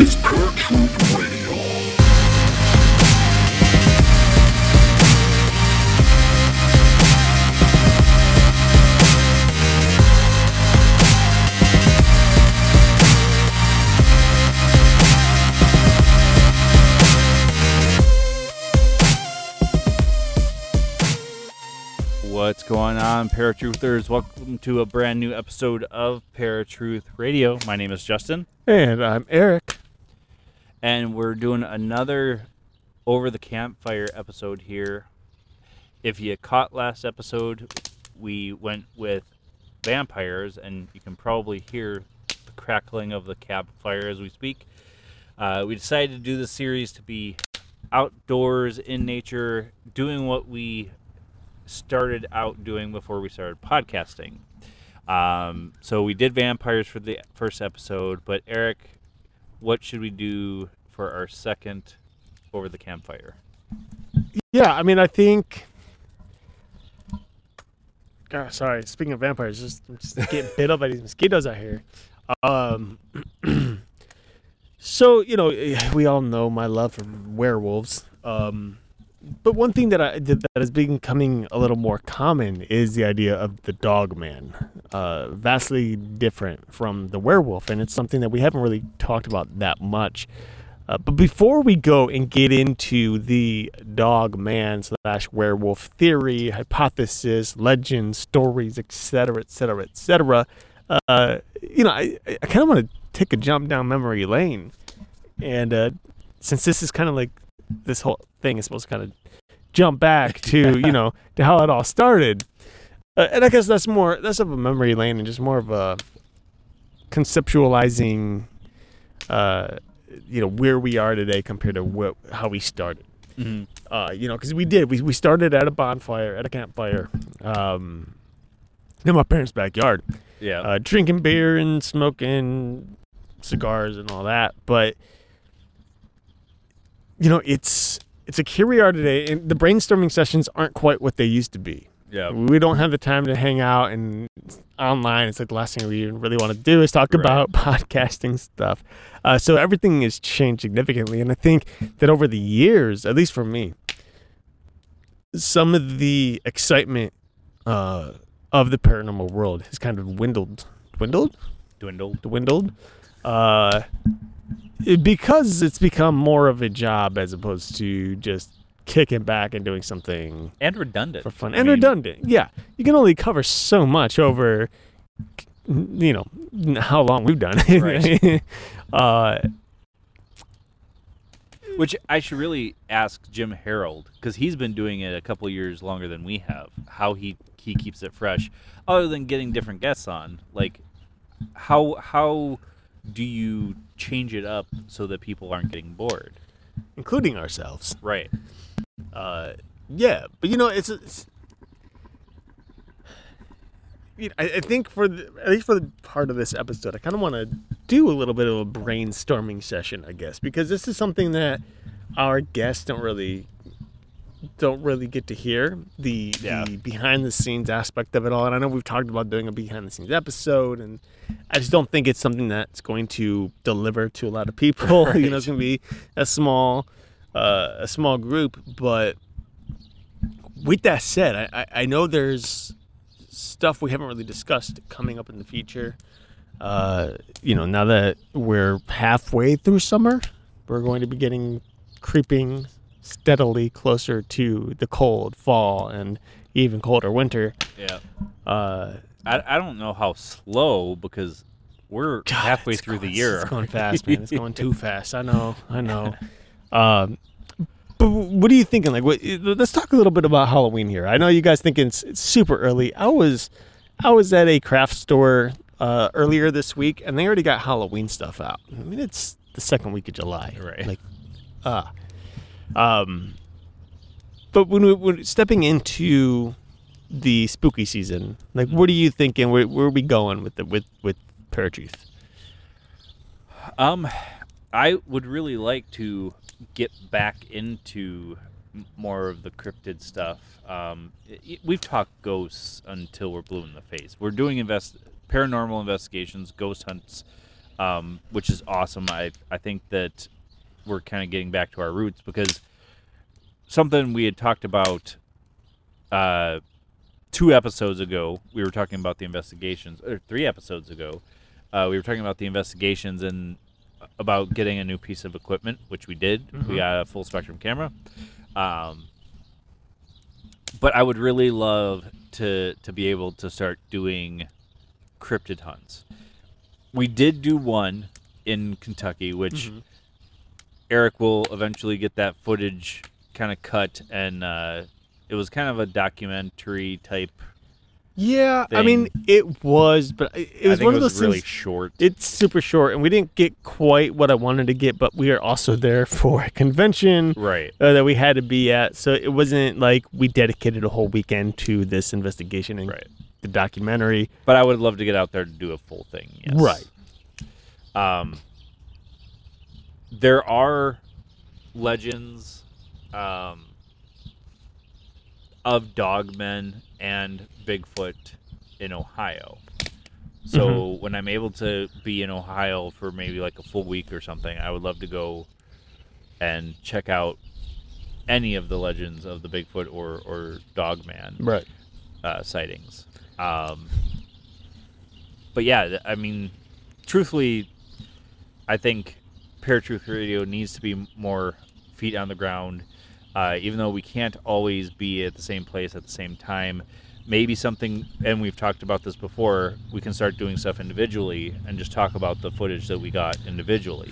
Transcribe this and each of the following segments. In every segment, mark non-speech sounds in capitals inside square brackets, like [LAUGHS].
Is Paratruth Radio. What's going on, Paratruthers? Welcome to a brand new episode of Paratruth Radio. My name is Justin, And I'm Eric. And we're doing another over the campfire episode here. If you caught last episode, we went with vampires, and you can probably hear the crackling of the campfire as we speak. Uh, we decided to do this series to be outdoors in nature, doing what we started out doing before we started podcasting. Um, so we did vampires for the first episode, but Eric, what should we do for our second over the campfire? Yeah, I mean, I think. God, sorry. Speaking of vampires, just, I'm just getting [LAUGHS] bit up by these mosquitoes out here. Um, [CLEARS THROAT] so you know, we all know my love for werewolves. Um, but one thing that I that is becoming a little more common is the idea of the dog man. Uh, vastly different from the werewolf, and it's something that we haven't really talked about that much. Uh, but before we go and get into the dog man slash werewolf theory, hypothesis, legends, stories, etc., etc., etc., you know, I, I kind of want to take a jump down memory lane, and uh, since this is kind of like this whole thing is supposed to kind of jump back [LAUGHS] to you know to how it all started, uh, and I guess that's more that's of a memory lane and just more of a conceptualizing uh, you know where we are today compared to wh- how we started. Mm-hmm. Uh, you know, because we did we, we started at a bonfire at a campfire, um, in my parents' backyard, Yeah. uh, drinking beer and smoking cigars and all that. But you know, it's it's like here we are today, and the brainstorming sessions aren't quite what they used to be yeah. we don't have the time to hang out and online. It's like the last thing we even really want to do is talk Right. about [LAUGHS] podcasting stuff. Uh, so everything has changed significantly, and I think that over the years, at least for me, some of the excitement uh, of the paranormal world has kind of dwindled, dwindled, Dwindled. dwindled, uh, because it's become more of a job as opposed to just kicking back and doing something And redundant. for fun I and mean, redundant. Yeah, you can only cover so much over, you know, how long we've done it. Right. [LAUGHS] uh, Which I should really ask Jim Harold because he's been doing it a couple years longer than we have. How he he keeps it fresh, other than getting different guests on. Like, how how do you change it up so that people aren't getting bored? including ourselves. Right. Uh, yeah, but you know, it's. it's you know, I, I think for the, at least for the part of this episode, I kind of want to do a little bit of a brainstorming session, I guess, because this is something that our guests don't really don't really get to hear the, Yeah. the behind the scenes aspect of it all. And I know we've talked about doing a behind the scenes episode, and I just don't think it's something that's going to deliver to a lot of people. [LAUGHS] You know, it's going to be a small uh, a small group. But with that said, I, I, I know there's stuff we haven't really discussed coming up in the future. Uh, you know, now that we're halfway through summer, we're going to be getting creeping steadily closer to the cold fall and even colder winter. Yeah. Uh, I, I don't know how slow because we're God, halfway through going- the year. It's going fast, man. It's going too [LAUGHS] fast. I know. I know. Um, but what are you thinking? Like, what, let's talk a little bit about Halloween here. I know you guys think it's, it's super early. I was, I was at a craft store uh, earlier this week, and they already got Halloween stuff out. I mean, it's the second week of July. Right. Like, ah. Um, but when we when stepping into the spooky season, like, what are you thinking? Where, where are we going with the with with Paratruth? Um, I would really like to get back into more of the cryptid stuff. Um, i- i- we've talked ghosts until we're blue in the face. We're doing invest paranormal investigations, ghost hunts, um, which is awesome. I I think that we're kind of getting back to our roots because something we had talked about uh, two episodes ago. We were talking about the investigations, or three episodes ago. Uh, we were talking about the investigations and about getting a new piece of equipment, which we did. We got a full spectrum camera. Um, but I would really love to to be able to start doing cryptid hunts. We did do one in Kentucky, which Eric will eventually get that footage kind of cut, and uh, it was kind of a documentary type. Yeah, I mean, it was, but it was think one it of was those really things. short. It's super short, and we didn't get quite what I wanted to get, but we are also there [LAUGHS] for a convention right. uh, that we had to be at. So it wasn't like we dedicated a whole weekend to this investigation and Right. the documentary. But I would love to get out there to do a full thing. Yes. Right. Um, there are legends um, of dogmen and Bigfoot in Ohio. So when I'm able to be in Ohio for maybe like a full week or something, I would love to go and check out any of the legends of the Bigfoot or or Dogman Right. uh, sightings. Um, but yeah, I mean, truthfully, I think Paratruth Radio needs to be more feet on the ground. Uh, even though we can't always be at the same place at the same time, maybe something, and we've talked about this before, we can start doing stuff individually and just talk about the footage that we got individually.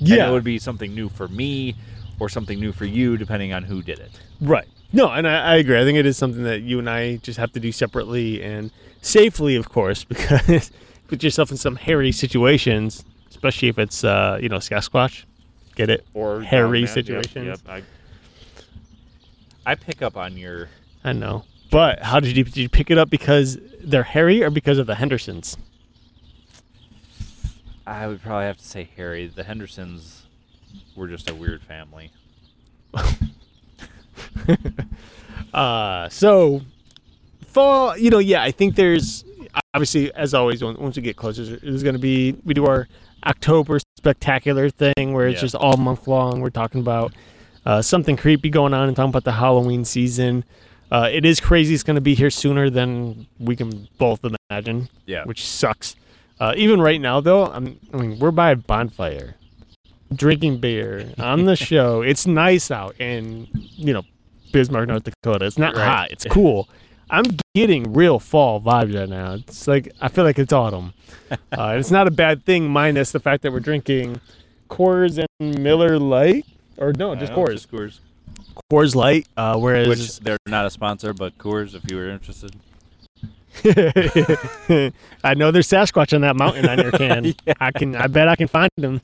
And Yeah. it would be something new for me or something new for you, depending on who did it. Right. No, and I, I agree. I think it is something that you and I just have to do separately and safely, of course, [LAUGHS] because put yourself in some hairy situations, especially if it's uh, you know Sasquatch. Get it? or Hairy. Yep, situations. Yep, I, I pick up on your. I know. But how did you did you pick it up because they're hairy or because of the Hendersons? I would probably have to say Harry. The Hendersons were just a weird family. [LAUGHS] Uh, so fall, you know, yeah, I think there's obviously as always once we get closer, there's going to be we do our October spectacular thing where it's Yeah. just all month long. We're talking about uh, something creepy going on and talking about the Halloween season. Uh, it is crazy. It's going to be here sooner than we can both imagine, Yeah. which sucks. Uh, even right now, though, I'm, I mean, we're by a bonfire, drinking beer on the [LAUGHS] show. It's nice out in you know Bismarck, North Dakota. It's not Right. hot. It's cool. I'm getting real fall vibes right now. It's like I feel like it's autumn. [LAUGHS] Uh, it's not a bad thing, minus the fact that we're drinking Coors and Miller Lite, or no, just know, Coors. Just Coors. Coors Light. Uh, whereas Which they're not a sponsor, but Coors, if you were interested. [LAUGHS] I know there's Sasquatch on that mountain on your can. [LAUGHS] I can. I bet I can find them.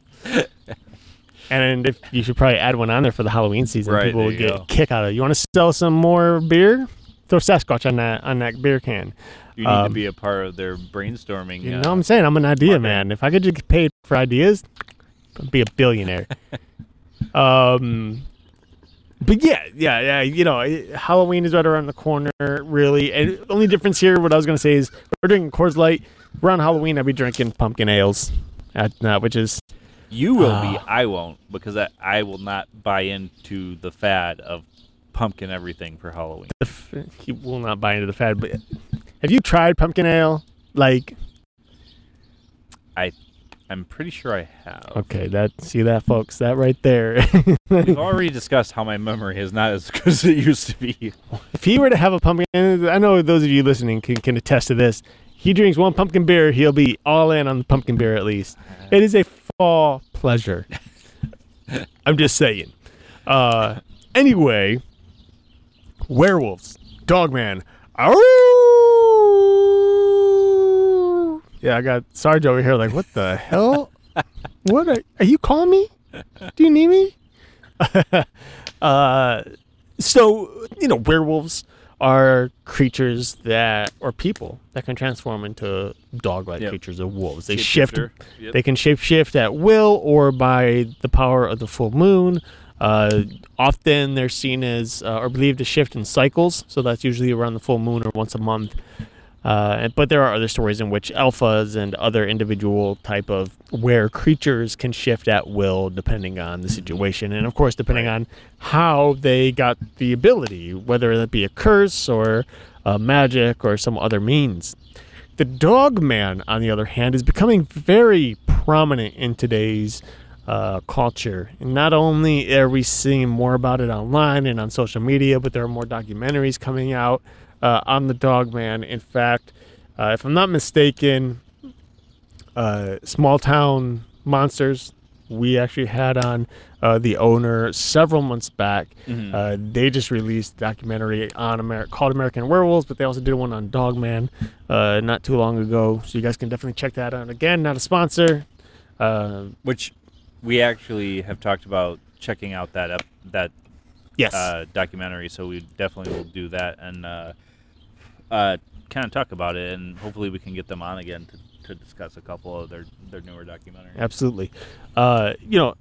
And if you should probably add one on there for the Halloween season, Right, people there would get go. a kick out of it. You want to sell some more beer? Throw Sasquatch on that on that beer can. You need to Um, be a part of their brainstorming. You uh, know what I'm saying? I'm an idea man. If I could just get paid for ideas, I'd be a billionaire. [LAUGHS] um, but yeah, yeah, yeah. You know, Halloween is right around the corner, really. And the only difference here, what I was gonna say is, we're drinking Coors Light. Around Halloween, I'll be drinking pumpkin ales, at, uh, which is You will be. Ah. I won't because I, I will not buy into the fad of pumpkin everything for Halloween. he will not buy into the fad. But have you tried pumpkin ale? Like, I'm pretty sure I have. okay, that see that, folks, that right there. We've [LAUGHS] already discussed how my memory is not as [LAUGHS] good as it used to be. If he were to have a pumpkin, and I know those of you listening can, can attest to this. He drinks one pumpkin beer, he'll be all in on the pumpkin beer at least. It is a fall pleasure. [LAUGHS] I'm just saying. Uh, anyway, werewolves, Dogman. Ow! Yeah, I got Sarge over here like, what the [LAUGHS] hell? what are, are you calling me? Do you need me? [LAUGHS] uh, so you know, werewolves are creatures that or people that can transform into dog-like Yep. creatures or wolves. They shift. Shapeshifter. Yep. They can shapeshift at will or by the power of the full moon. Uh, often they're seen as uh, or believed to shift in cycles, so that's usually around the full moon or once a month. Uh, but there are other stories in which alphas and other individual type of where creatures can shift at will depending on the situation, and of course depending on how they got the ability, whether that be a curse or uh, magic or some other means. The dog man, on the other hand, is becoming very prominent in today's uh, culture. And not only are we seeing more about it online and on social media, but there are more documentaries coming out uh, on the dog man. In fact, uh, if I'm not mistaken, uh, Small Town Monsters, we actually had on uh, the owner several months back. Mhm. Uh, they just released a documentary on Amer- called American Werewolves, but they also did one on Dogman uh, not too long ago. So you guys can definitely check that out. Again, not a sponsor. Uh, Which we actually have talked about checking out that ep- that yes. uh, documentary, so we definitely will do that and uh, uh, kind of talk about it, and hopefully we can get them on again to, to discuss a couple of their their newer documentaries. Absolutely. Uh, you know,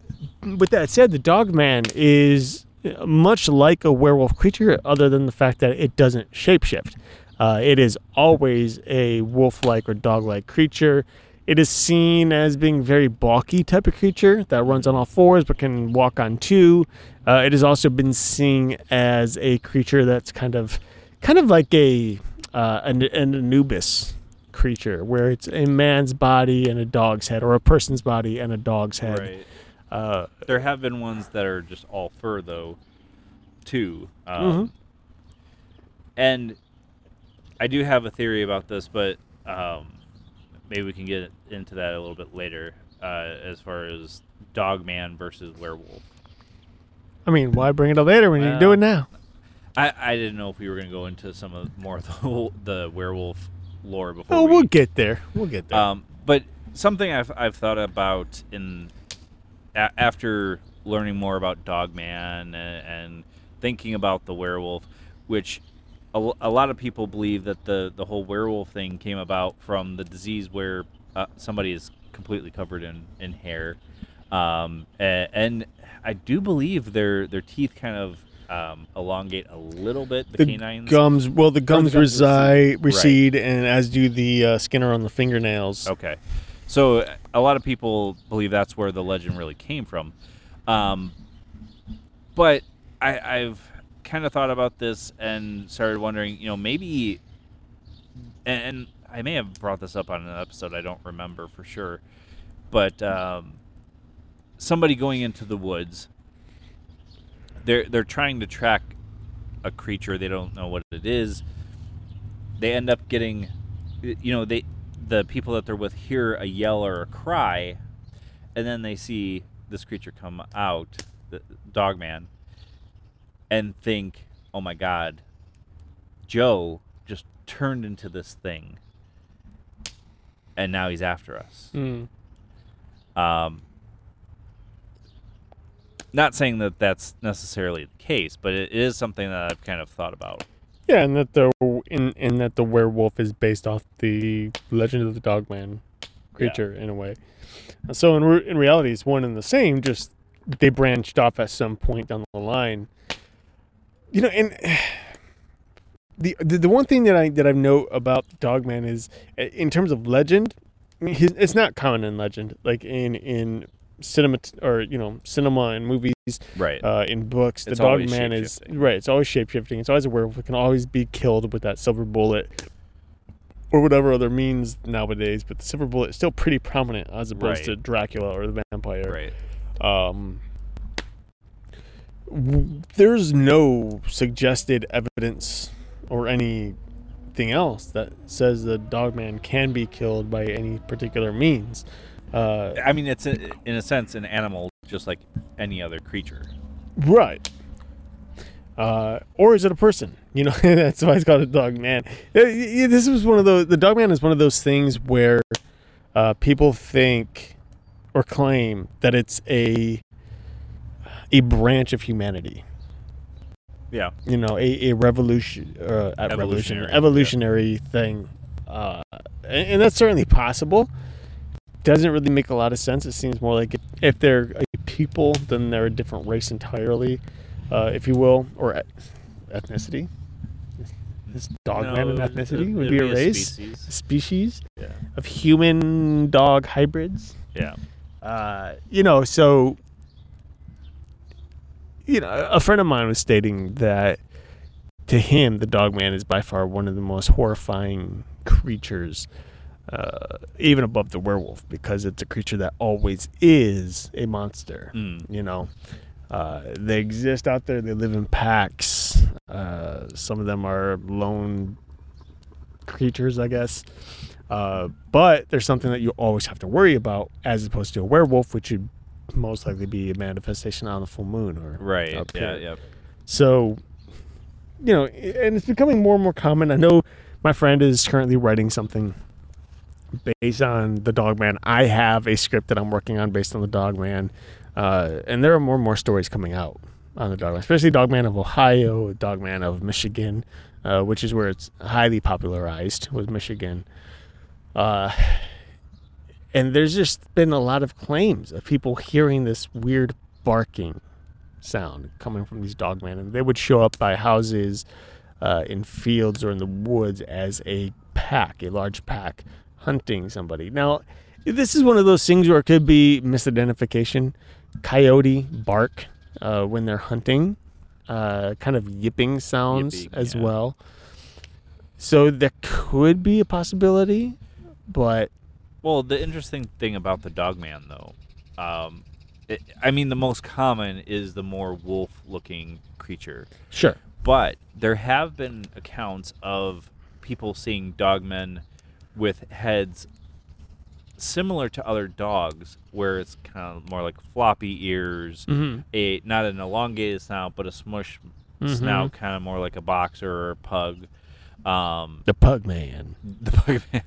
with that said, the dog man is much like a werewolf creature, other than the fact that it doesn't shapeshift. Uh, it is always a wolf like or dog like creature. It is seen as being very bulky type of creature that runs on all fours but can walk on two. Uh, it has also been seen as a creature that's kind of, kind of like a uh, an, an Anubis creature, where it's a man's body and a dog's head, or a person's body and a dog's head. Right. Uh, There have been ones that are just all fur though, too. Um, Mhm. And I do have a theory about this, but um, maybe we can get into that a little bit later. Uh, as far as Dogman versus Werewolf, I mean, why bring it up later when you can do it now? I, I didn't know if we were going to go into some of more of the, [LAUGHS] the werewolf lore before. Oh, we, we'll get there. We'll get there. Um, but something I've, I've thought about in a- after learning more about Dogman and, and thinking about the werewolf, which a, a lot of people believe that the, the whole werewolf thing came about from the disease where uh, somebody is completely covered in, in hair. Um, and, and I do believe their their teeth kind of um, elongate a little bit. The, the canines. gums, well, the gums, gums reside, recede. recede, and as do the uh, skin around the fingernails. Okay. So a lot of people believe that's where the legend really came from. Um, but I, I've kind of thought about this and started wondering, you know, maybe, and, and I may have brought this up on an episode, I don't remember for sure, but um, somebody going into the woods, they're they're trying to track a creature, they don't know what it is. They end up getting, you know, they the people that they're with hear a yell or a cry, and then they see this creature come out, the dog man, and think, "Oh my God, Joe just turned into this thing, and now he's after us." Mm. Um, not saying that that's necessarily the case, but it is something that I've kind of thought about. Yeah, and that the in in that the werewolf is based off the Legend of the Dogman creature in a way. So in re- in reality, it's one and the same. Just they branched off at some point down the line. You know, and [SIGHS] the the, the one thing that I that I note about Dogman is in terms of legend, his, it's not common in legend, like in in cinema or you know cinema and movies Right. uh, in books. The It's dog man is right. It's always shape shifting. It's always a werewolf. It can always be killed with that silver bullet or whatever other means nowadays. But the silver bullet is still pretty prominent as opposed Right. to Dracula or the vampire. right. Um, there's no suggested evidence or anything else that says the dog man can be killed by any particular means. Uh, I mean, it's a, in a sense an animal, just like any other creature. Right. Uh, or is it a person? You know, [LAUGHS] that's why it's called a dog man. Uh, This was one of those. The dog man is one of those things where uh, people think or claim that it's a a branch of humanity. Yeah. You know, a, a revolution, uh, a revolutionary, Evolutionary, yeah. thing, uh, and, and that's certainly possible. Doesn't really make a lot of sense. It seems more like if, if they're a people, then they're a different race entirely, uh, if you will, or e- ethnicity. This dog man an No, ethnicity? Would it'd be a race, species. a species Yeah. of human dog hybrids. Yeah. Uh, you know, so you know, a friend of mine was stating that to him, the dog man is by far one of the most horrifying creatures, uh, even above the werewolf, because it's a creature that always is a monster. Mm. You know, uh, they exist out there. They live in packs. Uh, some of them are lone creatures, I guess. Uh, but there's something that you always have to worry about, as opposed to a werewolf, which would most likely be a manifestation on the full moon or Right. up Yeah. here. Yeah. So, you know, and it's becoming more and more common. I know my friend is currently writing something based on the Dogman. I have a script that I'm working on based on the Dogman, uh, and there are more and more stories coming out on the Dogman, especially Dogman of Ohio, Dogman of Michigan, uh, which is where it's highly popularized with Michigan. Uh, and there's just been a lot of claims of people hearing this weird barking sound coming from these dogmen, and they would show up by houses, uh, in fields or in the woods as a pack, a large pack, hunting somebody. Now, this is one of those things where it could be misidentification. Coyote bark uh, when they're hunting, uh, kind of yipping sounds Yipping, as yeah. well. So there could be a possibility, but Well, the interesting thing about the Dogman, though, um, it, I mean, the most common is the more wolf-looking creature, sure. but there have been accounts of people seeing dogmen with heads similar to other dogs, where it's kind of more like floppy ears, Mm-hmm. a not an elongated snout, but a smush Mhm. snout, kind of more like a boxer or a pug. Um, The pug man. [LAUGHS] the pug man.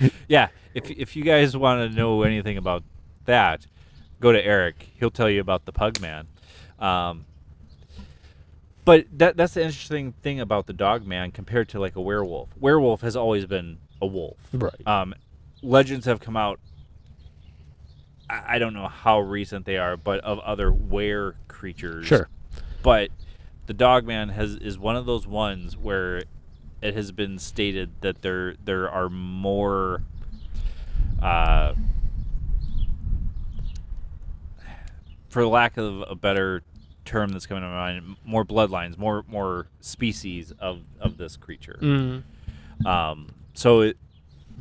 [LAUGHS] yeah, if if you guys want to know anything about that, go to Eric. He'll tell you about the pug man. Um, but that that's the interesting thing about the dog man compared to like a werewolf. Werewolf has always been a wolf. Right. Um, legends have come out. I, I don't know how recent they are, but of other were creatures. Sure. But the Dogman has is one of those ones where it has been stated that there there are more uh, for lack of a better term that's coming to mind, more bloodlines, more more species of, of this creature. Mm. Um, so it,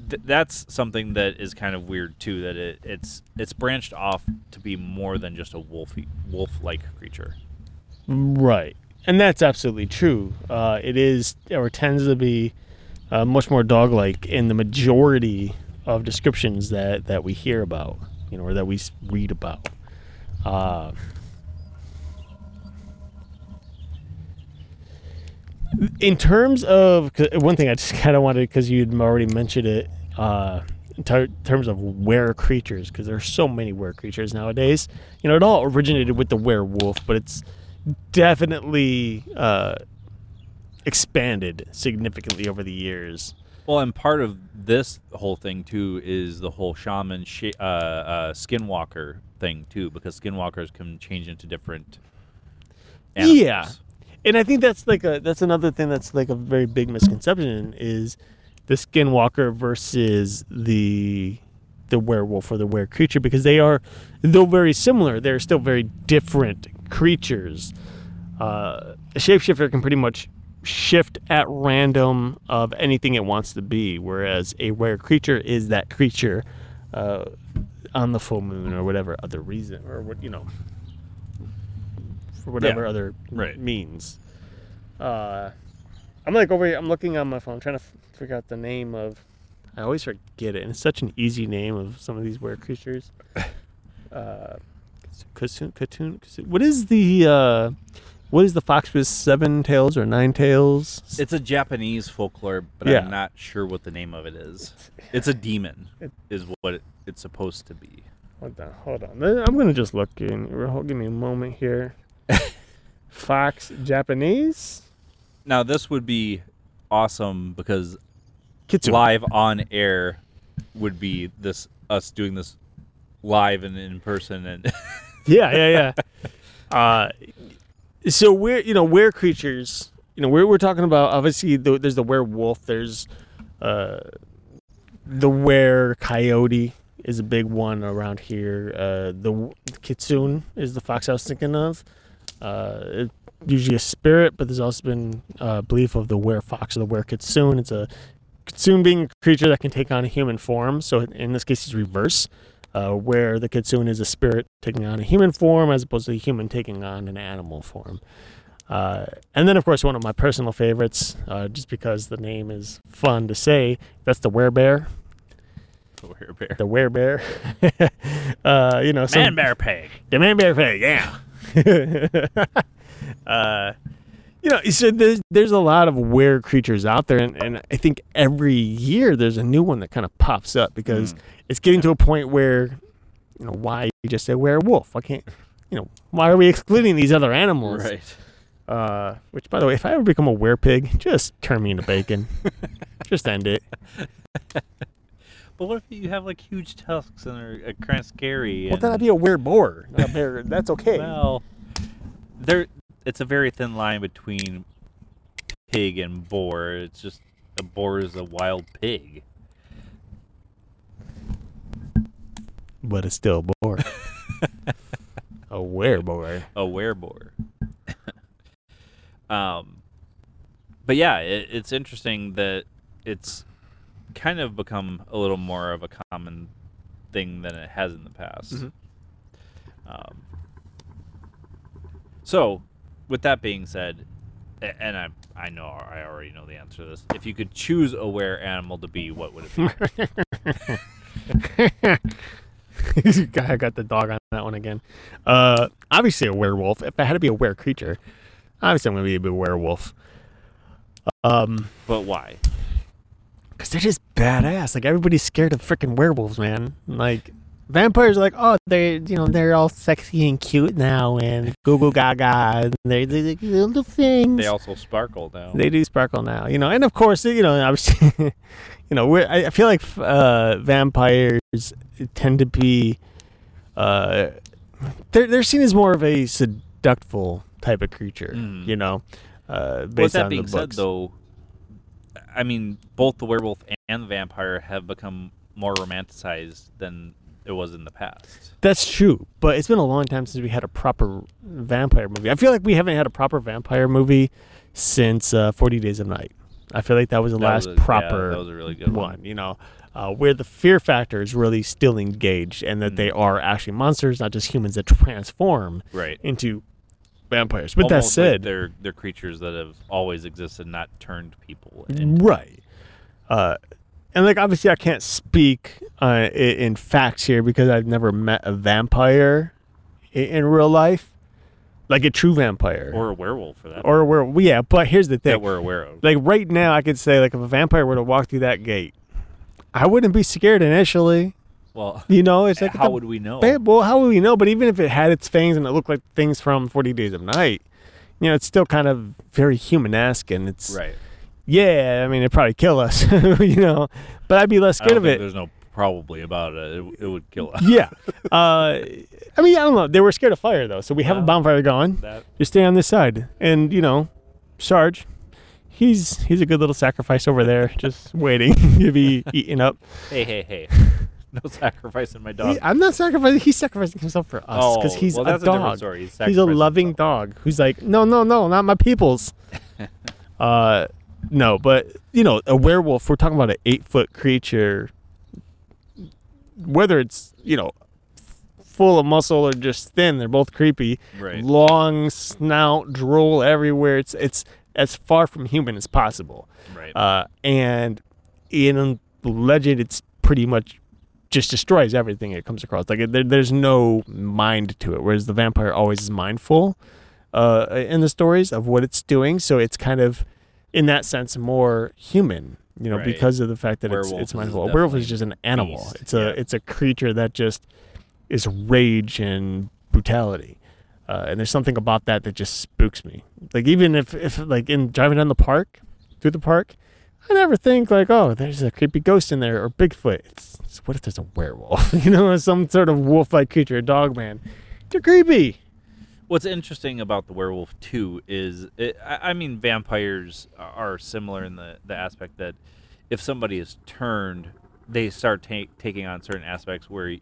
th- that's something that is kind of weird too. That it, it's it's branched off to be more than just a wolfy wolf like creature. Right. And that's absolutely true. Uh, it is, or tends to be, uh, much more dog like in the majority of descriptions that, that we hear about, you know, or that we read about. Uh, in terms of one thing I just [LAUGHS] kind of wanted because you'd already mentioned it uh, in ter- terms of were creatures because there are so many were creatures nowadays. You know, it all originated with the werewolf, but it's definitely uh, expanded significantly over the years. Well, and part of this whole thing too is the whole shaman sh- uh, uh, skinwalker thing too, because skinwalkers can change into different. Animals. Yeah. and I think that's like a that's another thing that's like a very big misconception is the skinwalker versus the the werewolf or the were creature because they are though very similar they're still very different creatures uh, a shapeshifter can pretty much shift at random of anything it wants to be whereas a were creature is that creature uh, on the full moon or whatever other reason or what you know for whatever Yeah. other Right. means uh, I'm like over here. I'm looking on my phone, trying to f- figure out the name of. I always forget it, and it's such an easy name of some of these were creatures. [LAUGHS] Uh, Katoon, Katoon, what is the uh, what is the fox with seven tails or nine tails? It's a Japanese folklore, but Yeah. I'm not sure what the name of it is. It's a demon, is what it, it's supposed to be. Hold on, hold on. I'm gonna just look in. Give me a moment here. [LAUGHS] fox Japanese Now this would be awesome because kitsune. live on air would be this us doing this live and in person and [LAUGHS] Yeah, yeah, yeah. [LAUGHS] uh, so we're you know we're creatures. You know we're we're talking about obviously the, there's the werewolf. There's uh, the were coyote is a big one around here. Uh, the kitsune is the fox I was thinking of. Uh, it, usually a spirit, but there's also been uh, belief of the were fox or the were kitsune. It's a kitsune being a creature that can take on a human form. So in this case, it's reverse uh, where the kitsune is a spirit taking on a human form as opposed to a human taking on an animal form. Uh, and then, of course, one of my personal favorites, uh, just because the name is fun to say, that's the werebear. The werebear. The werebear. [LAUGHS] uh, you know, some, Man bear pig. the man bear pig, yeah. [LAUGHS] you know, so there's there's a lot of were creatures out there, and, and I think every year there's a new one that kind of pops up because Mm. it's getting to a point where, you know, why you just say werewolf? I can't, you know, why are we excluding these other animals? Right. Uh, which, by the way, if I ever become a werepig, just turn me into bacon. [LAUGHS] just end it. But what if you have like huge tusks and are uh, kind of scary? Well, and, then I'd be a a bear. That's okay. Well, there. It's a very thin line between pig and boar. It's just a boar is a wild pig. but it's still a boar. [LAUGHS] a wereboar. a wereboar. [LAUGHS] um, but yeah, it, it's interesting that it's kind of become a little more of a common thing than it has in the past. Mhm. Um, so, with that being said, and I I know I already know the answer to this. If you could choose a were animal to be, what would it be? [LAUGHS] I got the dog on that one again. Uh, obviously a werewolf. If I had to be a were creature, obviously I'm gonna be a werewolf. Um, but why? cause they're just badass. Like everybody's scared of freaking werewolves, man. Like vampires are like, oh, they're you know they're all sexy and cute now and goo goo gaga. They're like little things. They also sparkle now. They do sparkle now, you know, and of course, you know, obviously, [LAUGHS] you know, we're, I feel like uh, vampires tend to be, uh, they're they're seen as more of a seductful type of creature, Mhm. you know. Uh, With based that on being the said, though, I mean, both the werewolf and the vampire have become more romanticized than it was in the past. that's true, but it's been a long time since we had a proper vampire movie. I feel like we haven't had a proper vampire movie since uh, Forty Days of Night. I feel like that was the That last was a- yeah, proper that was really one. one, you know, uh, where the fear factor is really still engaged and that they Mm. are actually monsters, not just humans that transform Right. into vampires. That Almost like said, they're they're creatures that have always existed, not turned people. into- right. Uh, and like obviously, I can't speak uh, in facts here because I've never met a vampire in, real life, like a true vampire or a werewolf for that. or where. Yeah, but here's the thing: that we're aware of. like right now, I could say like if a vampire were to walk through that gate, I wouldn't be scared initially. Well, You know, it's like how the- would we know? Well, how would we know? But even if it had its fangs and it looked like things from Forty Days of Night, you know, it's still kind of very human-esque, and it's Right. Yeah. I mean, it'd probably kill us, [LAUGHS] you know, but I'd be less scared of it. There's no probably about it. It, it would kill us. Yeah. [LAUGHS] Uh, I mean, I don't know. They were scared of fire though, so we have a bonfire going. That Just stay on this side, and you know, Sarge. He's he's a good little sacrifice over there, [LAUGHS] just waiting to be eaten up. hey hey hey, no sacrificing my dog. He- I'm not sacrificing. He's sacrificing himself for us because Oh, he's well, a that's a different dog. story. He's He's a sacrificing loving himself. dog who's like, no, no, no, not my peoples. uh, no, but you know, a werewolf. We're talking about an eight foot creature. Whether it's you know full of muscle or just thin, they're both creepy. Right. Long snout, drool everywhere. It's it's as far from human as possible. Right. Uh, and in the legend, it's pretty much just destroys everything it comes across. Like there, there's no mind to it, whereas the vampire always is mindful. uh, in the stories of what it's doing. So it's kind of, in that sense, more human. You know, Right. because of the fact that Werewolf it's it's mindful. A werewolf is just an animal. beast, It's a yeah. it's a creature that just is rage and brutality. Uh, and there's something about that that just spooks me. Like even if if like in driving down the park, through the park, I never think like, oh, there's a creepy ghost in there or Bigfoot. It's, it's what if there's a werewolf? [LAUGHS] you know, some sort of wolf-like creature, a dog man. They're creepy. What's interesting about the werewolf too is, it, I I mean, vampires are similar in the the aspect that if somebody is turned, they start ta- taking on certain aspects where y-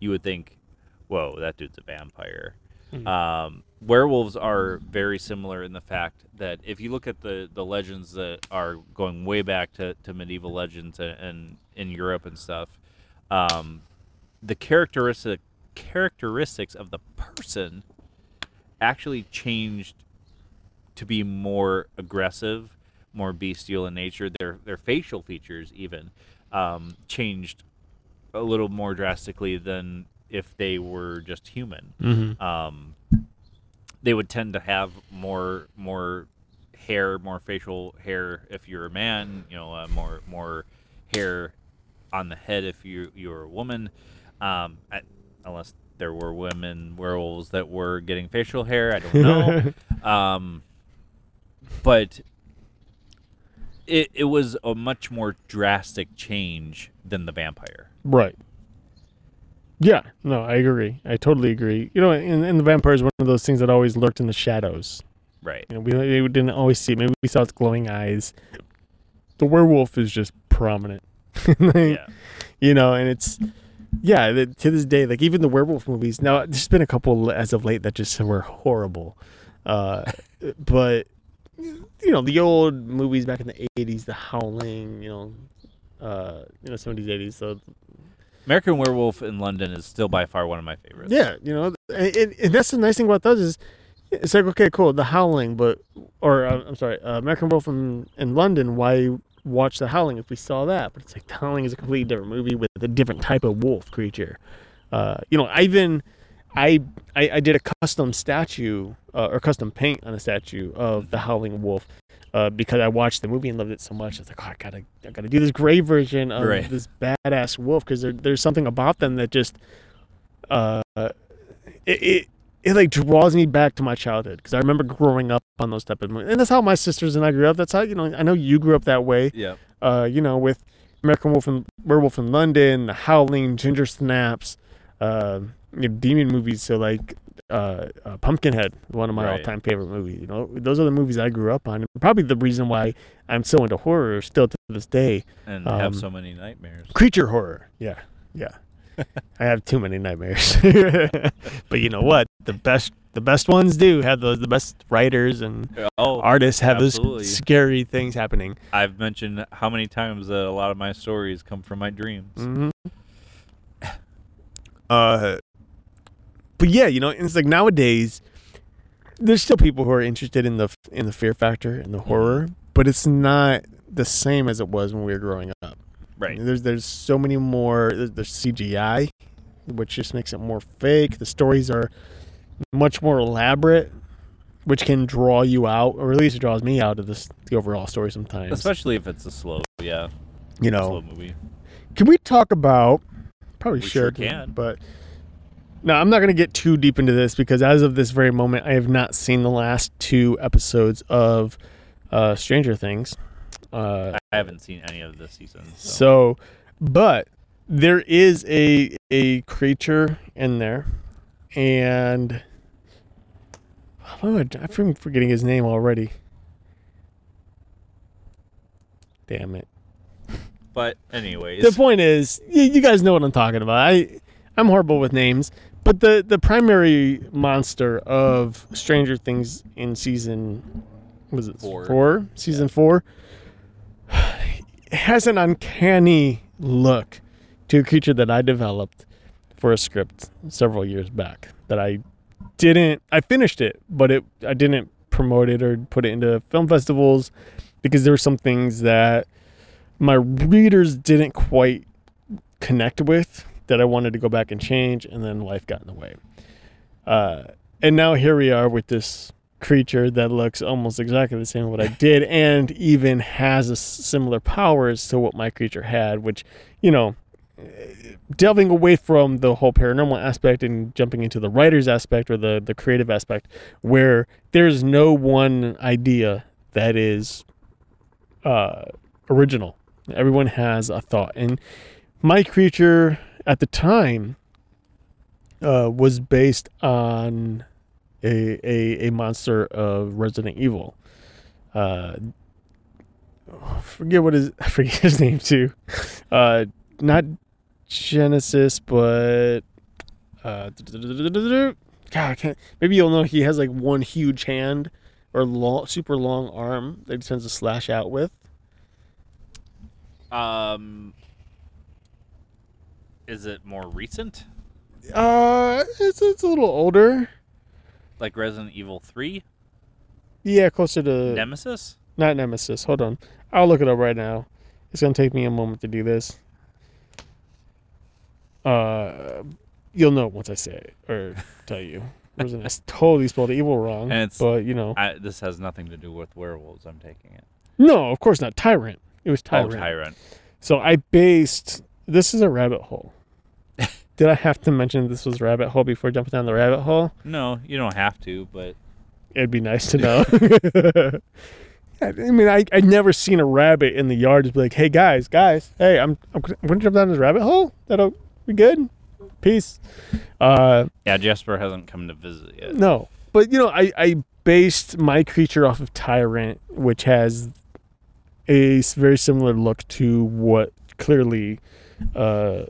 you would think, "Whoa, that dude's a vampire." Um, werewolves are very similar in the fact that if you look at the the legends that are going way back to, to medieval legends and, and in Europe and stuff, um, the characteristic characteristics of the person actually changed to be more aggressive, more bestial in nature. Their their facial features even um, changed a little more drastically than if they were just human. Mm-hmm. Um, they would tend to have more more hair, more facial hair if you're a man. You know, uh, more more hair on the head if you you're a woman. Um, I, unless there were women werewolves that were getting facial hair, I don't know. [LAUGHS] um, but it it was a much more drastic change than the vampire. Right. Yeah, no, I agree. I totally agree. You know, and, and the vampire is one of those things that always lurked in the shadows. Right. You know, we, we didn't always see it. Maybe we saw its glowing eyes. The werewolf is just prominent. [LAUGHS] Yeah. You know, and it's, yeah, the, to this day, like even the werewolf movies. Now, there's been a couple as of late that just were horrible. Uh, [LAUGHS] but, you know, the old movies back in the 80s, The Howling, you know, uh, you know, 70s, 80s. So American Werewolf in London is still by far one of my favorites. Yeah, you know, and, and, and that's the nice thing about those is it's like okay, cool, The Howling, but or uh, I'm sorry, uh, American Werewolf in, in London. Why watch The Howling if we saw that? But it's like The Howling is a completely different movie with a different type of wolf creature. Uh, you know, I even I, I I did a custom statue uh, or custom paint on a statue of the Howling Wolf. Uh, because I watched the movie and loved it so much, I was like, oh, I gotta, I gotta do this gray version of Right. this badass wolf because there, there's something about them that just, uh, it, it, it like draws me back to my childhood because I remember growing up on those type of movies, and that's how my sisters and I grew up. That's how you know I know you grew up that way. Yeah. Uh, you know, with American Wolf and Werewolf in London, The Howling, Ginger Snaps, uh, you know, demon movies. So like uh, uh, Pumpkinhead, one of my Right. all-time favorite movies. You know, those are the movies I grew up on, probably the reason why I'm so into horror still to this day. And have Um, so many nightmares. Creature horror, yeah, yeah. [LAUGHS] I have too many nightmares, [LAUGHS] but you know what? The best, the best ones do have those. The best writers and Oh, artists have absolutely. those scary things happening. I've mentioned how many times that a lot of my stories come from my dreams. hmm Uh, but yeah, you know, it's like nowadays, there's still people who are interested in the in the fear factor and the horror, but it's not the same as it was when we were growing up. Right. There's there's so many more. There's, there's CGI, which just makes it more fake. The stories are much more elaborate, which can draw you out, or at least it draws me out of this the overall story sometimes. Especially if it's a slow, yeah, you slow know, movie. can we talk about? Probably We sure can. but no, I'm not going to get too deep into this because as of this very moment, I have not seen the last two episodes of uh, Stranger Things. Uh, I haven't seen any of this season. So, So, but there is a a creature in there, and oh, I'm forgetting his name already. Damn it! but anyways, The point is, you, you guys know what I'm talking about. I I'm horrible with names, but the the primary monster of Stranger Things in season was it Four. four season four [SIGHS] has an uncanny look to a creature that I developed for a script several years back that I didn't I finished it, but it I didn't promote it or put it into film festivals because there were some things that my readers didn't quite connect with that I wanted to go back and change and then life got in the way. Uh, and now here we are with this creature that looks almost exactly the same as what I did, and even has a similar powers to what my creature had. Which, you know, delving away from the whole paranormal aspect and jumping into the writer's aspect or the the creative aspect, where there's no one idea that is uh, original. Everyone has a thought, and my creature at the time uh, was based on a, a a monster of Resident Evil. Uh, forget what his [LAUGHS] I forget his name too. Uh, not Genesis, but uh, God, I can't. Maybe you'll know he has like one huge hand or long, super long arm that he tends to slash out with. Um, is it more recent, Uh, it's it's a little older. like Resident Evil Three, Yeah, closer to Nemesis? not Nemesis. Hold on, I'll look it up right now. It's gonna take me a moment to do this. Uh, you'll know once I say it or [LAUGHS] tell you. Wasn't I totally spelled evil wrong? And it's- but you know, I, this has nothing to do with werewolves. I'm taking it. no, of course not. Tyrant. It was Tyrant. Oh, Tyrant. So I based this is a rabbit hole. [LAUGHS] Did I have to mention this was rabbit hole before jumping down the rabbit hole? No, you don't have to, but It'd be nice to [LAUGHS] know. I mean, I I never seen a rabbit in the yard just be like, "Hey guys, guys, hey, I'm I'm, I'm gonna jump down this rabbit hole. That'll be good. Peace." Uh, yeah, Jesper hasn't come to visit yet. no, but you know, I I based my creature off of Tyrant, which has a very similar look to what clearly uh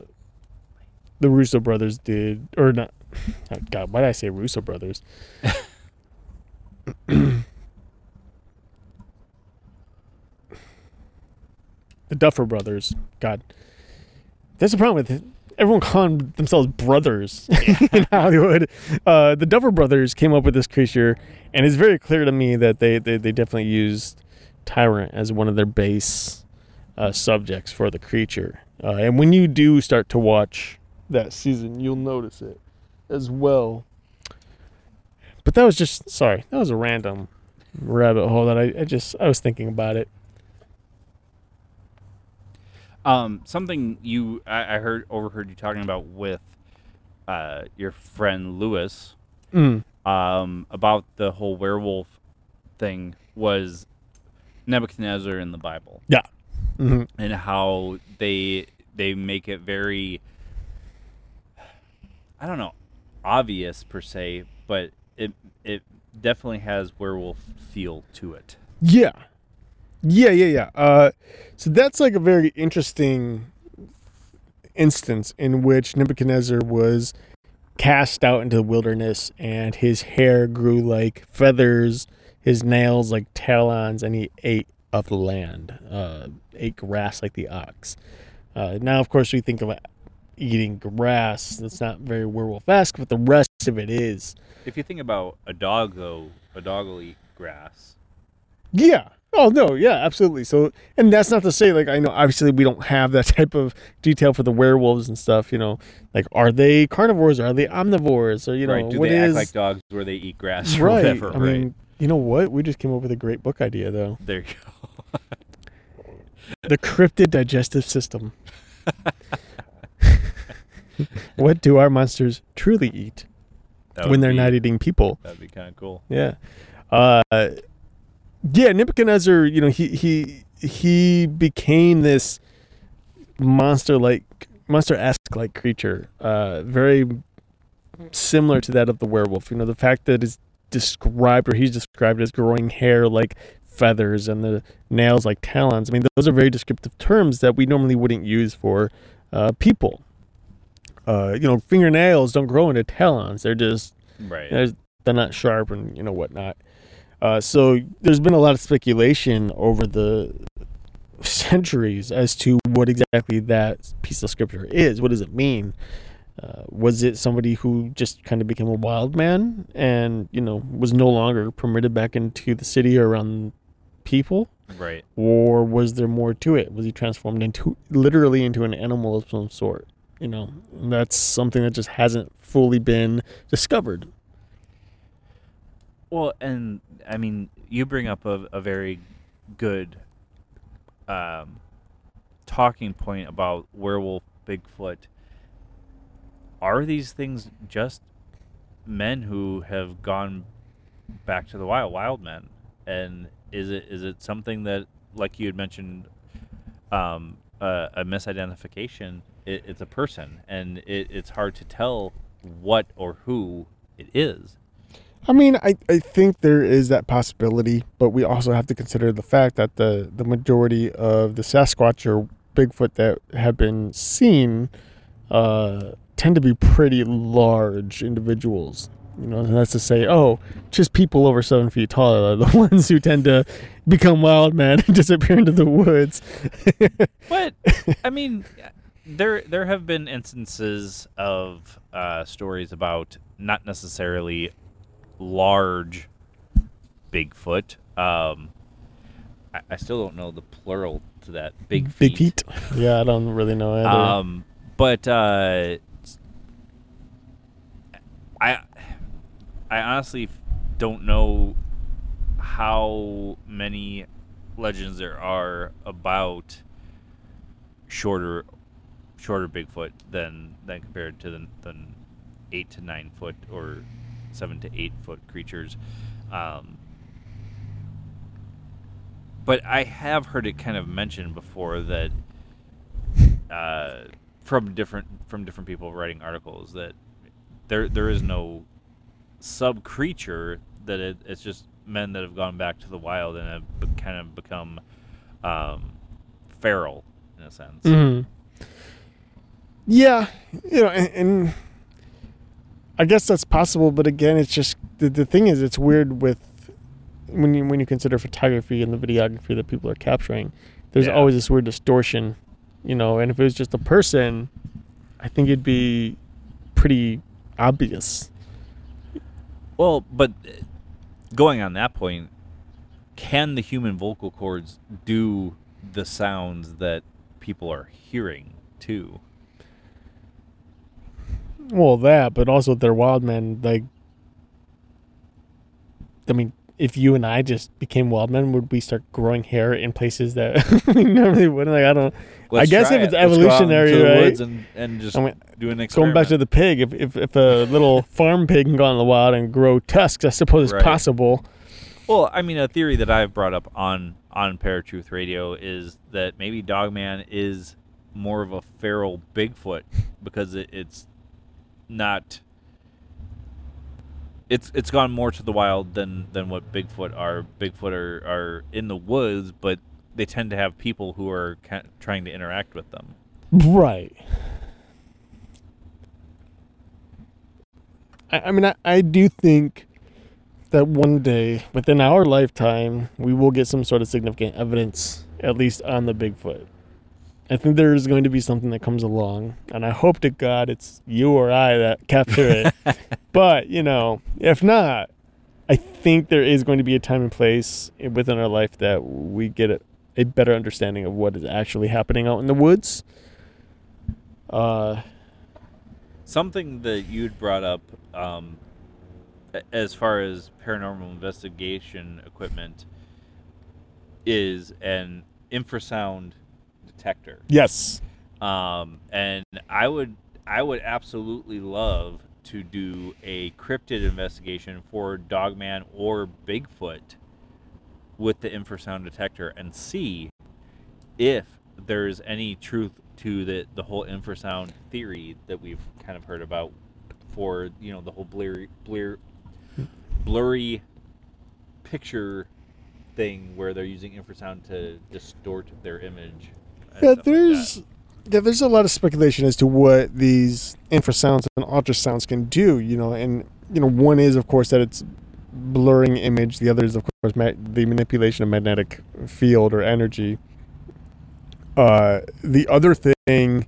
the Russo brothers did, or not. oh, God, why did I say Russo brothers? [COUGHS] the Duffer brothers. God, that's the problem with it. Everyone calling themselves brothers [LAUGHS] in Hollywood. Uh, the Duffer brothers came up with this creature, and it's very clear to me that they they, they definitely used Tyrant as one of their base uh, subjects for the creature. Uh, and when you do start to watch that season, you'll notice it as well. But that was just sorry, that was a random rabbit hole that I, I just I was thinking about it. Um, something you I, I heard overheard you talking about with uh, your friend Lewis Mm. um, about the whole werewolf thing was Nebuchadnezzar in the Bible hmm and how they they make it very I don't know obvious per se, but it it definitely has werewolf feel to it. Yeah. Yeah, yeah, yeah. Uh, so that's like a very interesting instance in which Nebuchadnezzar was cast out into the wilderness and his hair grew like feathers, his nails like talons, and he ate of the land, uh, ate grass like the ox. Uh, now, of course, we think of eating grass. That's not very werewolf esque, but the rest of it is. If you think about a dog though, a dog will eat grass. Yeah. Oh no, yeah, absolutely. So, and that's not to say like I know obviously we don't have that [LAUGHS] type of detail for the werewolves and stuff. You know, like are they carnivores? Are they omnivores? Or you know, right? Do what they is act like dogs where they eat grass or right? whatever? I right. mean, you know what? We just came up with a great book idea though. there you go. [LAUGHS] The cryptid digestive system. [LAUGHS] what do our monsters truly eat when they're be- not eating people? That'd be kind of cool. Yeah. Uh yeah, Nebuchadnezzar, you know, he he he became this monster like monster esque like creature. Uh very similar to that of the werewolf. You know, the fact that it's described or he's described as growing hair like feathers and the nails like talons. I mean, those are very descriptive terms that we normally wouldn't use for uh, people. Uh, you know, fingernails don't grow into talons. They're just Right. they're, they're not sharp and you know whatnot. Uh, so there's been a lot of speculation over the [LAUGHS] centuries as to what exactly that piece of scripture is. What does it mean? Uh, was it somebody who just kind of became a wild man and you know was no longer permitted back into the city or around people, Right. or was there more to it? Was he transformed into literally into an animal of some sort? You know, And that's something that just hasn't fully been discovered. Well, and I mean, you bring up a, a very good um, talking point about werewolf, Bigfoot. Are these things just men who have gone back to the wild, wild men? And is it is it something that, like you had mentioned, um, uh, a misidentification? It, it's a person, and it, it's hard to tell what or who it is. I mean, I, I think there is that possibility, but we also have to consider the fact that the, the majority of the Sasquatch or Bigfoot that have been seen uh, tend to be pretty large individuals. You know, and that's to say, oh, just people over seven feet tall are the [LAUGHS] ones who tend to become wild men [LAUGHS] and disappear into the woods. [LAUGHS] But I mean, there there have been instances of uh, stories about not necessarily large Bigfoot. Um, I, I still don't know the plural to that. Big feet. Big feet. Yeah, I don't really know either. Um, but uh, I I honestly don't know how many legends there are about shorter shorter Bigfoot than than compared to the than eight to nine foot or seven to eight foot creatures. Um, but I have heard it kind of mentioned before that uh, from different from different people writing articles that there there is no sub creature that it, it's just men that have gone back to the wild and have be- kind of become um, feral in a sense. Mhm. Yeah, you know, and, and I guess that's possible. But again, it's just the, the thing is, it's weird with when you when you consider photography and the videography that people are capturing. There's Yeah. always this weird distortion, you know. And if it was just a person, I think it'd be pretty obvious. Well, but going on that point, can the human vocal cords do the sounds that people are hearing too? Well, that, but also they're wild men. Like, I mean, if you and I just became wild men, would we start growing hair in places that [LAUGHS] we normally wouldn't? Like, I don't. Let's guess if it's it. Let's go out evolutionary, right? woods and, and just I mean, do an Going back to the pig, if if, if a little [LAUGHS] farm pig can go out in the wild and grow tusks, I suppose it's Right. possible. Well, I mean, a theory that I've brought up on on Paratruth Radio is that maybe Dogman is more of a feral Bigfoot because it, it's not. It's it's gone more to the wild than than what Bigfoot are. Bigfoot are, are in the woods, but they tend to have people who are ki trying to interact with them. Right. I, I mean, I, I do think that one day, within our lifetime, we will get some sort of significant evidence, at least on the Bigfoot. I think there is going to be something that comes along, and I hope to God it's you or I that [LAUGHS] capture it. [LAUGHS] but, you know, if not, I think there is going to be a time and place within our life that we get a, a better understanding of what is actually happening out in the woods. Uh, Something that you'd brought up um, as far as paranormal investigation equipment is an infrasound detector. yes. Um, and I would I would absolutely love to do a cryptid investigation for Dogman or Bigfoot with the infrasound detector and see if there's any truth to the the whole infrasound theory that we've kind of heard about for you know the whole blurry blur, blurry picture thing where they're using infrasound to distort their image. Yeah, stuff like there's yeah, there's a lot of speculation as to what these infrasounds and ultrasounds can do. You know, and you know, one is of course that it's blurring image. The other is of course ma- the manipulation of magnetic field or energy. Uh, the other thing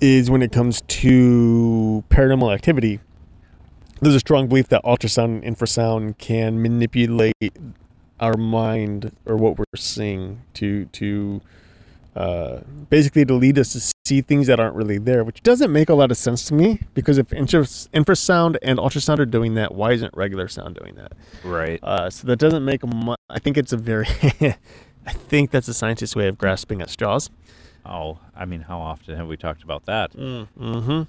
is when it comes to paranormal activity. There's a strong belief that ultrasound and infrasound can manipulate our mind or what we're seeing to to uh, basically to lead us to see things that aren't really there, which doesn't make a lot of sense to me because if infrasound and ultrasound are doing that, why isn't regular sound doing that? Right. Uh, so that doesn't make mu- I think it's a very, [LAUGHS] I think that's a scientist's way of grasping at straws. Oh, I mean, how often have we talked about that? Mm-hmm.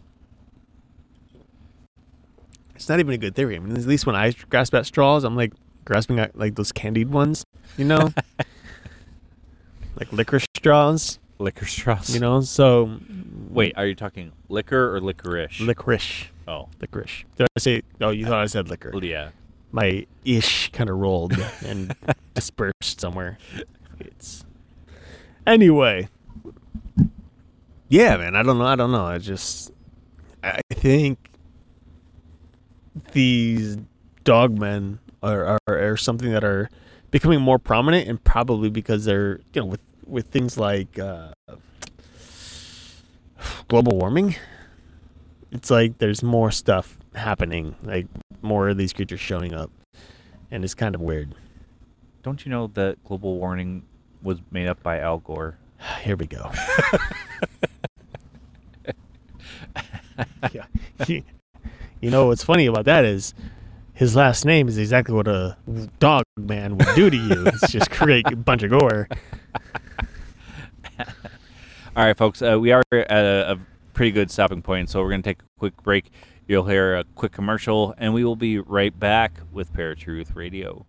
It's not even a good theory. I mean, at least when I grasp at straws, I'm like grasping at like those candied ones, you know, [LAUGHS] like liquor straws, Liquor straws. you know. So Wait, are you talking liquor or licorice? licorice, oh, licorice. Did I say? Oh, you thought I said liquor. yeah. My ish kind of rolled and [LAUGHS] dispersed somewhere. It's anyway. Yeah, man. I don't know. I don't know. I just I think these dogmen are, are are something that are becoming more prominent, and probably because they're you know with with things like uh, global warming. It's like there's more stuff happening, like more of these creatures showing up, and it's kind of weird. Don't you know that global warming was made up by Al Gore? [SIGHS] Here we go. [LAUGHS] [LAUGHS] yeah. You know what's funny about that is his last name is exactly what a dog man would do to you. It's just create a bunch of gore. All right, folks, uh, we are at a, a pretty good stopping point, so we're going to take a quick break. You'll hear a quick commercial, and we will be right back with Paratruth Radio.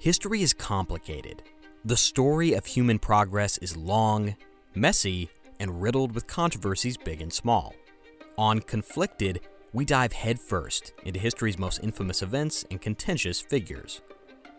History is complicated. The story of human progress is long, messy, and riddled with controversies big and small. On Conflicted, we dive headfirst into history's most infamous events and contentious figures.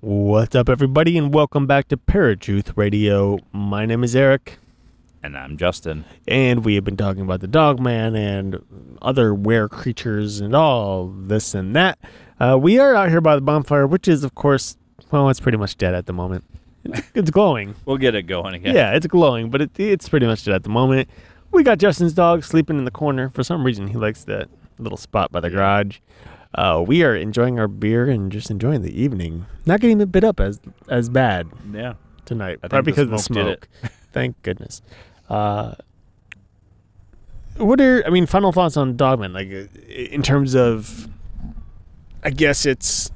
What's up, everybody, and welcome back to Paratruth Radio. My name is Eric, And I'm Justin. and we have been talking about the Dogman and other were creatures and all this and that. Uh, we are out here by the bonfire, which is, of course, well, it's pretty much dead at the moment. It's, [LAUGHS] it's glowing. We'll get it going again. Yeah, it's glowing, but it, it's pretty much dead at the moment. We got Justin's dog sleeping in the corner. For some reason, he likes that little spot by the garage. Uh, we are enjoying our beer and just enjoying the evening. Not getting bit up as as bad Yeah. tonight, I probably because of the smoke. [LAUGHS] Thank goodness. Uh, what are I mean? Final thoughts on Dogman, like in terms of, I guess it's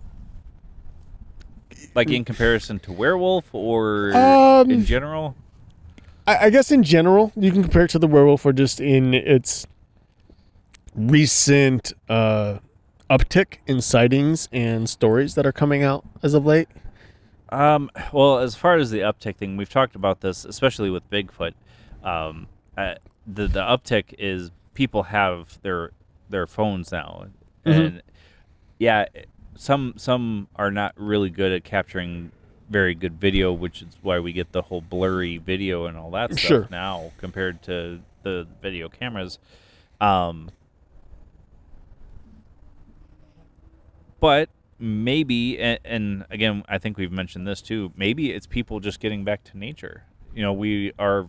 Like in comparison to werewolf or Um, in general? I, I guess in general, you can compare it to the werewolf, or just in its recent uh, uptick in sightings and stories that are coming out as of late. Um, well, as far as the uptick thing, we've talked about this, especially with Bigfoot. Um, uh, the the uptick is people have their their phones now, Mhm. and yeah, some some are not really good at capturing very good video, which is why we get the whole blurry video and all that stuff Sure. now compared to the video cameras. Um, but maybe and, and again i think we've mentioned this too maybe it's people just getting back to nature. You know we are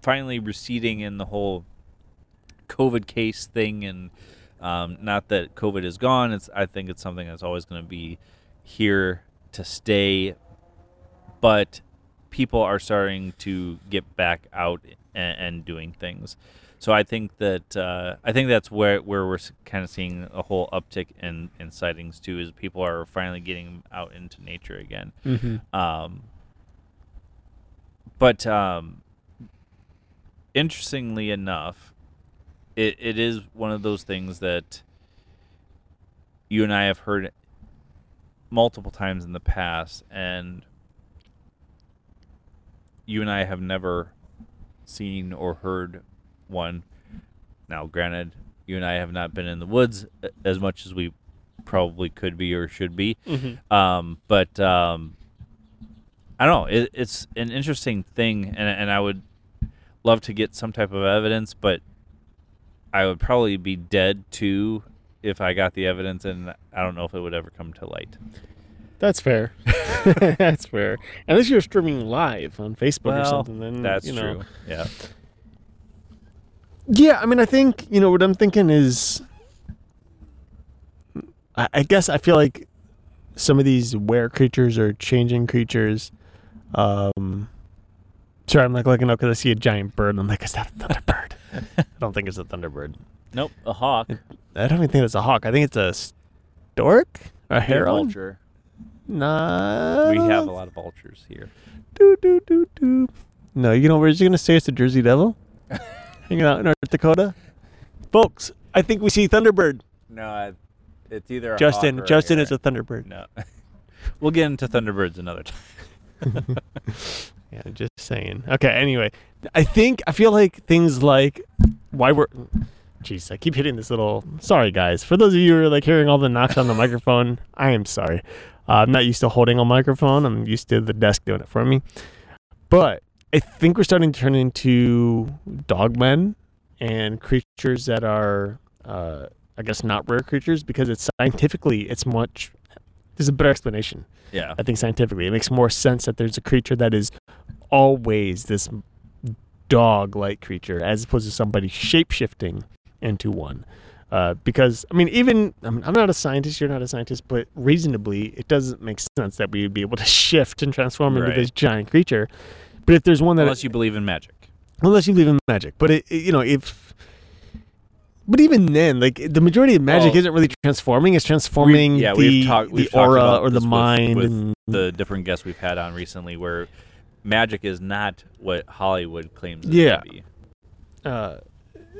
finally receding in the whole covid case thing and um, not that covid is gone. It's i think it's something that's always going to be here to stay but people are starting to get back out and, and doing things so I think that uh, I think that's where where we're kind of seeing a whole uptick in, in sightings too, is people are finally getting out into nature again. Mhm. Um, but um, interestingly enough, it, it is one of those things that you and I have heard multiple times in the past, and you and I have never seen or heard one. Now, granted, you and I have not been in the woods as much as we probably could be or should be. Mhm. Um, but um, I don't know. It, it's an interesting thing, and and I would love to get some type of evidence, but I would probably be dead too if I got the evidence, and I don't know if it would ever come to light. That's fair. [LAUGHS] [LAUGHS] that's fair. Unless you're streaming live on Facebook or something, then that's you know. true. Yeah. Yeah, I mean, I think you know what I'm thinking is. I, I guess I feel like some of these were creatures are changing creatures. Um, sorry, I'm like looking up because I see a giant bird. And I'm like, is that a thunderbird? [LAUGHS] I don't think it's a thunderbird. Nope, a hawk. I don't even think it's a hawk. I think it's a stork a heron. vulture. Nah, We have a lot of vultures here. Do, do, do, do. No, you know, we're just gonna say it's the Jersey Devil, [LAUGHS] hanging out in North Dakota. Folks, I think we see Thunderbird. No, I, it's either Justin, hawk or a Justin is a Thunderbird. No, [LAUGHS] we'll get into Thunderbirds another time. [LAUGHS] Yeah, just saying. Okay, anyway, I think I feel like things like why we're. Jeez, I keep hitting this little. Sorry, guys. For those of you who are like hearing all the knocks on the microphone, [LAUGHS] I am sorry. Uh, I'm not used to holding a microphone. I'm used to the desk doing it for me. But I think we're starting to turn into dogmen and creatures that are, uh, I guess, not rare creatures because it's scientifically it's much. There's a better explanation. Yeah. I think scientifically it makes more sense that there's a creature that is always this dog-like creature as opposed to somebody shape-shifting into one. Uh, because I mean, even I'm, I'm not a scientist. You're not a scientist, but reasonably, it doesn't make sense that we would be able to [LAUGHS] shift and transform into Right. this giant creature. But if there's one that, Unless you believe in magic. unless you believe in magic, but it, it- you know, if, but even then, like the majority of magic Well, isn't really transforming; it's transforming yeah, the, we've the we've talked aura or the this with- mind with and the different guests we've had on recently, where magic is not what Hollywood claims it Yeah. to be. uh,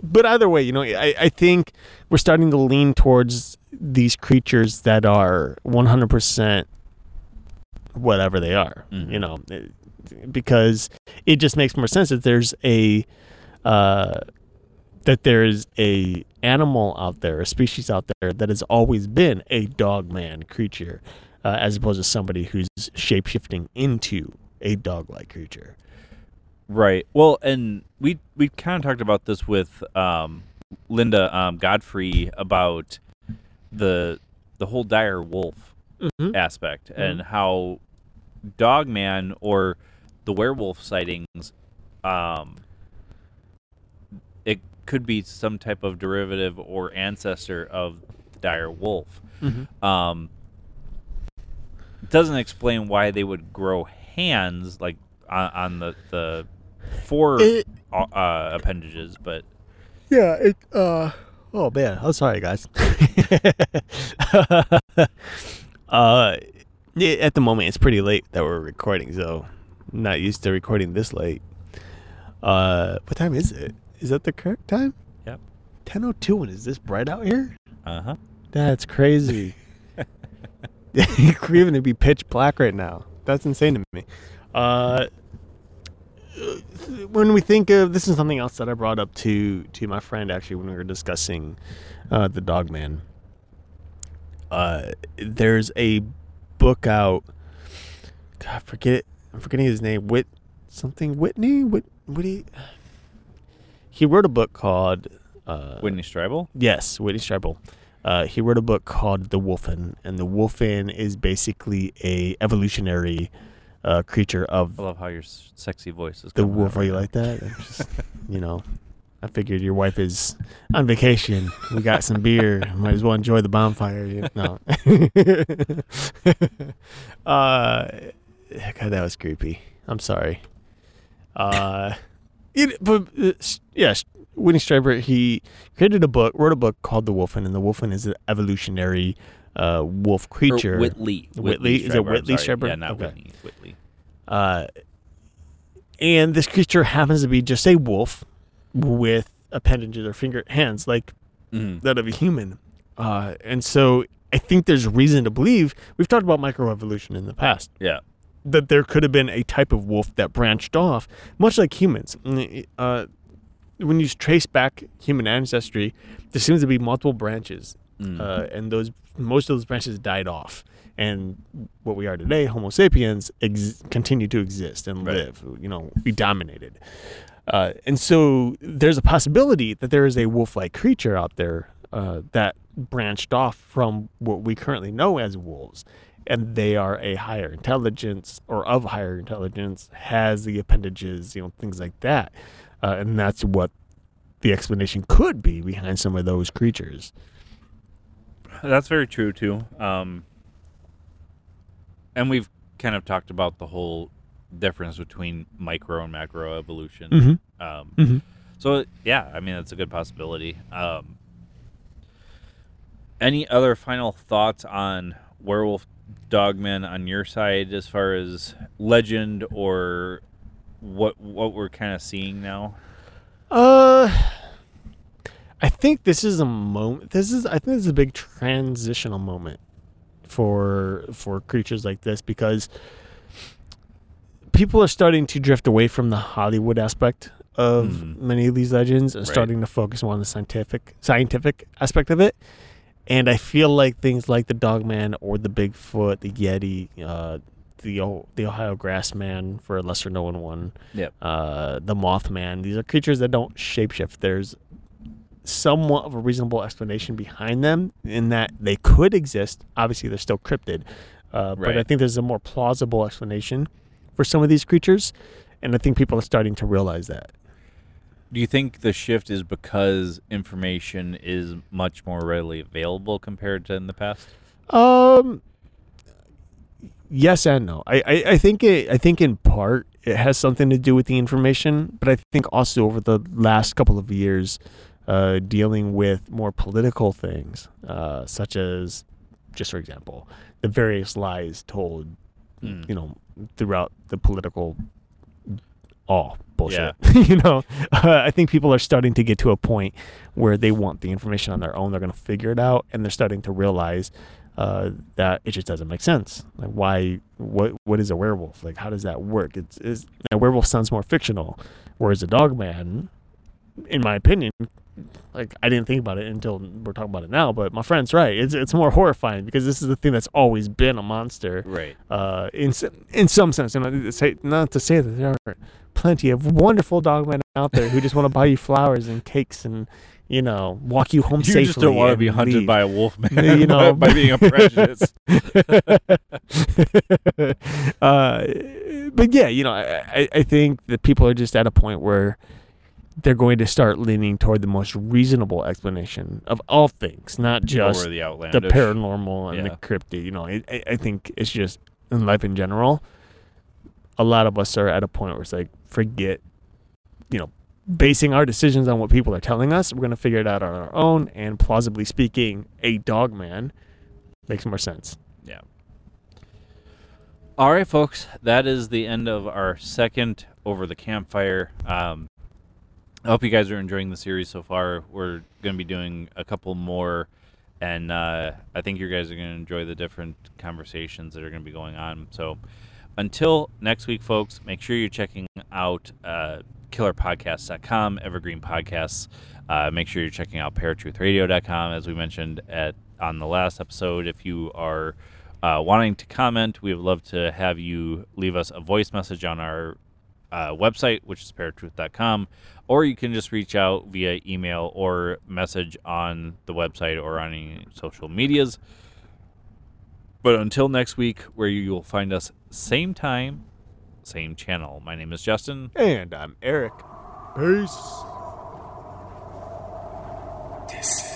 but either way, you know, I, I think we're starting to lean towards these creatures that are 100% whatever they are, Mhm. you know, because it just makes more sense that there's a, uh, that there's a animal out there, a species out there that has always been a dog man creature, uh, as opposed to somebody who's shape shifting into a dog like creature. Right. Well, and we we kind of talked about this with um, Linda um, Godfrey about the the whole dire wolf Mhm. aspect and how Dogman or the werewolf sightings, um, it could be some type of derivative or ancestor of the dire wolf. Mhm. Um, it doesn't explain why they would grow hands like on, on the the fore It- uh, appendages, but Yeah, it uh oh man, I'm sorry guys. [LAUGHS] uh at the moment it's pretty late that we're recording, so not used to recording this late. Uh what time is it? Is that the correct time? Yep. 10:02 and is this bright out here? uh huh. That's crazy. [LAUGHS] [LAUGHS] Even to be pitch black right now. that's insane to me. Uh, when we think of this is something else that I brought up to to my friend actually when we were discussing uh, the Dog Man. Uh, there's a book out. God, I forget. I'm forgetting his name. Whit something Whitney. Whit Whitty. He wrote a book called. Uh, Whitney Strieber. Yes, Whitney Strieber. Uh, he wrote a book called The Wolfen, and the Wolfen is basically a evolutionary uh, creature of I love how your sexy voice is. the wolf. Are you like that? Just, [LAUGHS] you know, I figured your wife is on vacation. We got some beer. Might as well enjoy the bonfire. You know. [LAUGHS] uh, God, that was creepy. I'm sorry. [LAUGHS] Uh, it, but uh, yeah, Winnie Strieber, he created a book, wrote a book called The Wolfen, and the Wolfen is an evolutionary uh, wolf Or creature. Whitley. Whitley? Is it Whitley sorry. Yeah, not Okay. Whitney. Whitley. Uh, and this creature happens to be just a wolf with appendages or finger hands like Mhm. that of a human. Uh, and so I think there's reason to believe we've talked about microevolution in the past Yeah. That there could have been a type of wolf that branched off, much like humans. Mm, Uh, when you trace back human ancestry, there seems to be multiple branches, Mm. uh, and those most of those branches died off. And what we are today, Homo sapiens, ex- continue to exist and Right. live. You know, we dominated. Uh, and so there's a possibility that there is a wolf-like creature out there uh, that branched off from what we currently know as wolves, and they are a higher intelligence or of higher intelligence, has the appendages, you know, things like that, uh, and that's what the explanation could be behind some of those creatures. That's very true too. Um, and we've kind of talked about the whole difference between micro and macro evolution. Mhm. Um, Mhm. So yeah, I mean that's a good possibility. Um, any other final thoughts on Werewolf Dogman on your side, as far as legend or what what we're kind of seeing now? Uh, I think this is a moment. This is I think this is a big transitional moment for for creatures like this because people are starting to drift away from the Hollywood aspect of Mhm. many of these legends and Right. starting to focus more on the scientific scientific aspect of it. And I feel like things like the Dogman or the Bigfoot, the Yeti, uh, the O- the Ohio Grassman for a lesser known one, Yep. uh, the Mothman. These are creatures that don't shapeshift. There's somewhat of a reasonable explanation behind them in that they could exist. Obviously, they're still cryptid, uh, but I think there's a more plausible explanation for some of these creatures, and I think people are starting to realize that. Do you think the shift is because information is much more readily available compared to in the past? Um. Yes and no. I, I, I think it. I think in part it has something to do with the information, but I think also over the last couple of years, uh, dealing with more political things, uh, such as, just for example, the various lies told, Mm. you know, throughout the political, all bullshit. [LAUGHS] you know, uh, I think people are starting to get to a point where they want the information on their own. They're going to figure it out, and they're starting to realize uh, that it just doesn't make sense. Like, why? What? What is a werewolf? Like, how does that work? It's, it's a werewolf sounds more fictional, whereas a dog man, in my opinion, like I didn't think about it until we're talking about it now. But my friend's right. It's it's more horrifying because this is the thing that's always been a monster. Right. Uh, in in some sense, and not to say not to say that there aren't plenty of wonderful dogmen out there who just want to buy you flowers and cakes and you know walk you home You safely. You just don't want to be hunted leave. by a wolf man, You [LAUGHS] know, by, by being a prejudice. [LAUGHS] [LAUGHS] uh, but yeah, you know, I- I think that people are just at a point where they're going to start leaning toward the most reasonable explanation of all things, not just the the paranormal and Yeah. the cryptid. You know, I, I think it's just in life in general. A lot of us are at a point where it's like, forget, you know, basing our decisions on what people are telling us. We're gonna figure it out on our own. And plausibly speaking, a dog man makes more sense. Yeah. All right, folks. That is the end of our second over the campfire. Um, I hope you guys are enjoying the series so far. We're going to be doing a couple more, and uh, I think you guys are going to enjoy the different conversations that are going to be going on. So, until next week, folks, make sure you're checking out uh, killerpodcast.com, Evergreen Podcasts. Uh, make sure you're checking out paratruthradio.com, as we mentioned at on the last episode. If you are uh, wanting to comment, we would love to have you leave us a voice message on our uh, website, which is paratruth.com, or you can just reach out via email or message on the website or on any social medias. But until next week, where you will find us same time, same channel. My name is Justin. And I'm Eric. Peace. Hello,